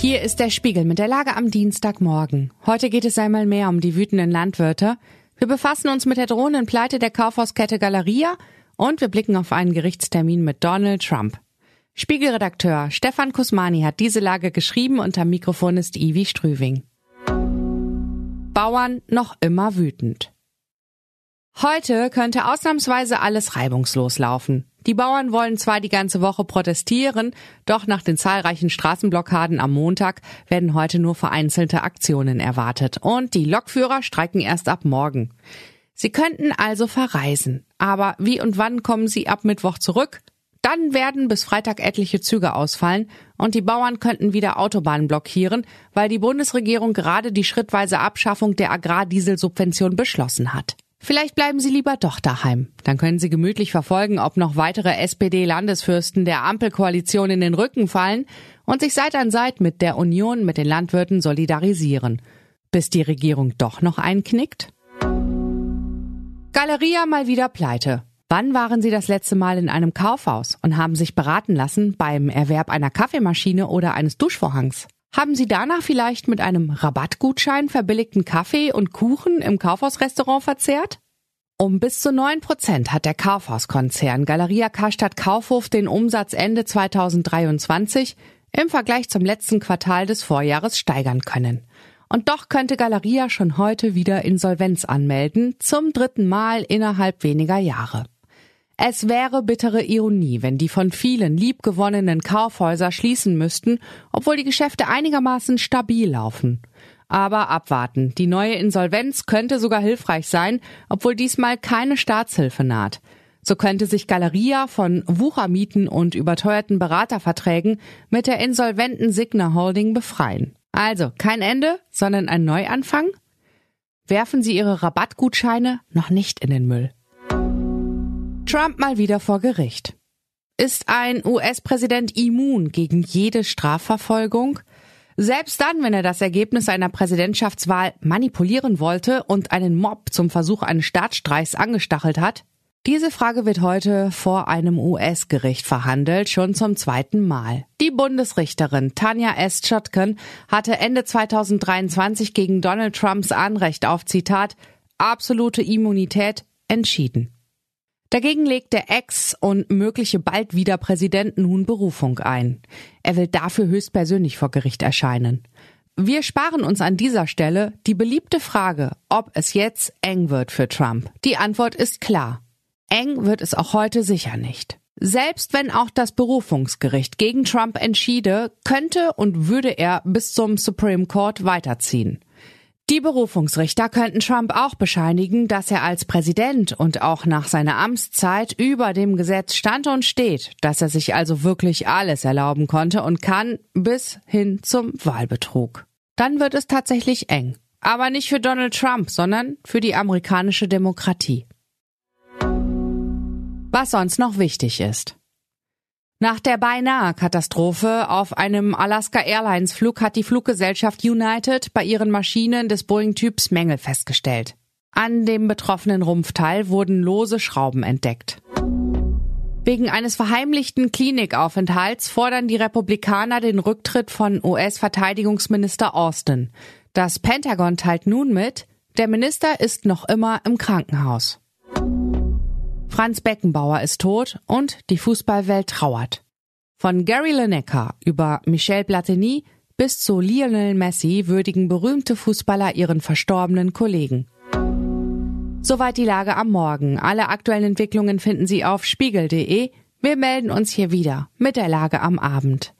Hier ist der Spiegel mit der Lage am Dienstagmorgen. Heute geht es einmal mehr um die wütenden Landwirte. Wir befassen uns mit der drohenden Pleite der Kaufhauskette Galeria und wir blicken auf einen Gerichtstermin mit Donald Trump. Spiegelredakteur Stefan Kusmani hat diese Lage geschrieben und am Mikrofon ist Ivi Strüving. Bauern noch immer wütend. Heute könnte ausnahmsweise alles reibungslos laufen. Die Bauern wollen zwar die ganze Woche protestieren, doch nach den zahlreichen Straßenblockaden am Montag werden heute nur vereinzelte Aktionen erwartet und die Lokführer streiken erst ab morgen. Sie könnten also verreisen, aber wie und wann kommen sie ab Mittwoch zurück? Dann werden bis Freitag etliche Züge ausfallen und die Bauern könnten wieder Autobahnen blockieren, weil die Bundesregierung gerade die schrittweise Abschaffung der Agrardieselsubvention beschlossen hat. Vielleicht bleiben Sie lieber doch daheim. Dann können Sie gemütlich verfolgen, ob noch weitere SPD-Landesfürsten der Ampelkoalition in den Rücken fallen und sich Seit an Seit mit der Union mit den Landwirten solidarisieren. Bis die Regierung doch noch einknickt? Galeria mal wieder pleite. Wann waren Sie das letzte Mal in einem Kaufhaus und haben sich beraten lassen beim Erwerb einer Kaffeemaschine oder eines Duschvorhangs? Haben Sie danach vielleicht mit einem Rabattgutschein verbilligten Kaffee und Kuchen im Kaufhausrestaurant verzehrt? Um bis zu neun Prozent hat der Kaufhauskonzern Galeria Karstadt Kaufhof den Umsatz Ende 2023 im Vergleich zum letzten Quartal des Vorjahres steigern können. Und doch könnte Galeria schon heute wieder Insolvenz anmelden, zum dritten Mal innerhalb weniger Jahre. Es wäre bittere Ironie, wenn die von vielen liebgewonnenen Kaufhäuser schließen müssten, obwohl die Geschäfte einigermaßen stabil laufen. Aber abwarten. Die neue Insolvenz könnte sogar hilfreich sein, obwohl diesmal keine Staatshilfe naht. So könnte sich Galeria von Wuchermieten und überteuerten Beraterverträgen mit der insolventen Signa Holding befreien. Also kein Ende, sondern ein Neuanfang? Werfen Sie Ihre Rabattgutscheine noch nicht in den Müll. Trump mal wieder vor Gericht. Ist ein US-Präsident immun gegen jede Strafverfolgung? Selbst dann, wenn er das Ergebnis einer Präsidentschaftswahl manipulieren wollte und einen Mob zum Versuch eines Staatsstreichs angestachelt hat? Diese Frage wird heute vor einem US-Gericht verhandelt, schon zum zweiten Mal. Die Bundesrichterin Tanja S. Chotkin hatte Ende 2023 gegen Donald Trumps Anrecht auf Zitat absolute Immunität entschieden. Dagegen legt der Ex- und mögliche bald wieder Präsident nun Berufung ein. Er will dafür höchstpersönlich vor Gericht erscheinen. Wir sparen uns an dieser Stelle die beliebte Frage, ob es jetzt eng wird für Trump. Die Antwort ist klar. Eng wird es auch heute sicher nicht. Selbst wenn auch das Berufungsgericht gegen Trump entschiede, könnte und würde er bis zum Supreme Court weiterziehen. Die Berufungsrichter könnten Trump auch bescheinigen, dass er als Präsident und auch nach seiner Amtszeit über dem Gesetz stand und steht, dass er sich also wirklich alles erlauben konnte und kann bis hin zum Wahlbetrug. Dann wird es tatsächlich eng. Aber nicht für Donald Trump, sondern für die amerikanische Demokratie. Was sonst noch wichtig ist. Nach der beinahe Katastrophe auf einem Alaska Airlines Flug hat die Fluggesellschaft United bei ihren Maschinen des Boeing-Typs Mängel festgestellt. An dem betroffenen Rumpfteil wurden lose Schrauben entdeckt. Wegen eines verheimlichten Klinikaufenthalts fordern die Republikaner den Rücktritt von US-Verteidigungsminister Austin. Das Pentagon teilt nun mit, der Minister ist noch immer im Krankenhaus. Franz Beckenbauer ist tot und die Fußballwelt trauert. Von Gary Lineker über Michel Platini bis zu Lionel Messi würdigen berühmte Fußballer ihren verstorbenen Kollegen. Soweit die Lage am Morgen. Alle aktuellen Entwicklungen finden Sie auf spiegel.de. Wir melden uns hier wieder mit der Lage am Abend.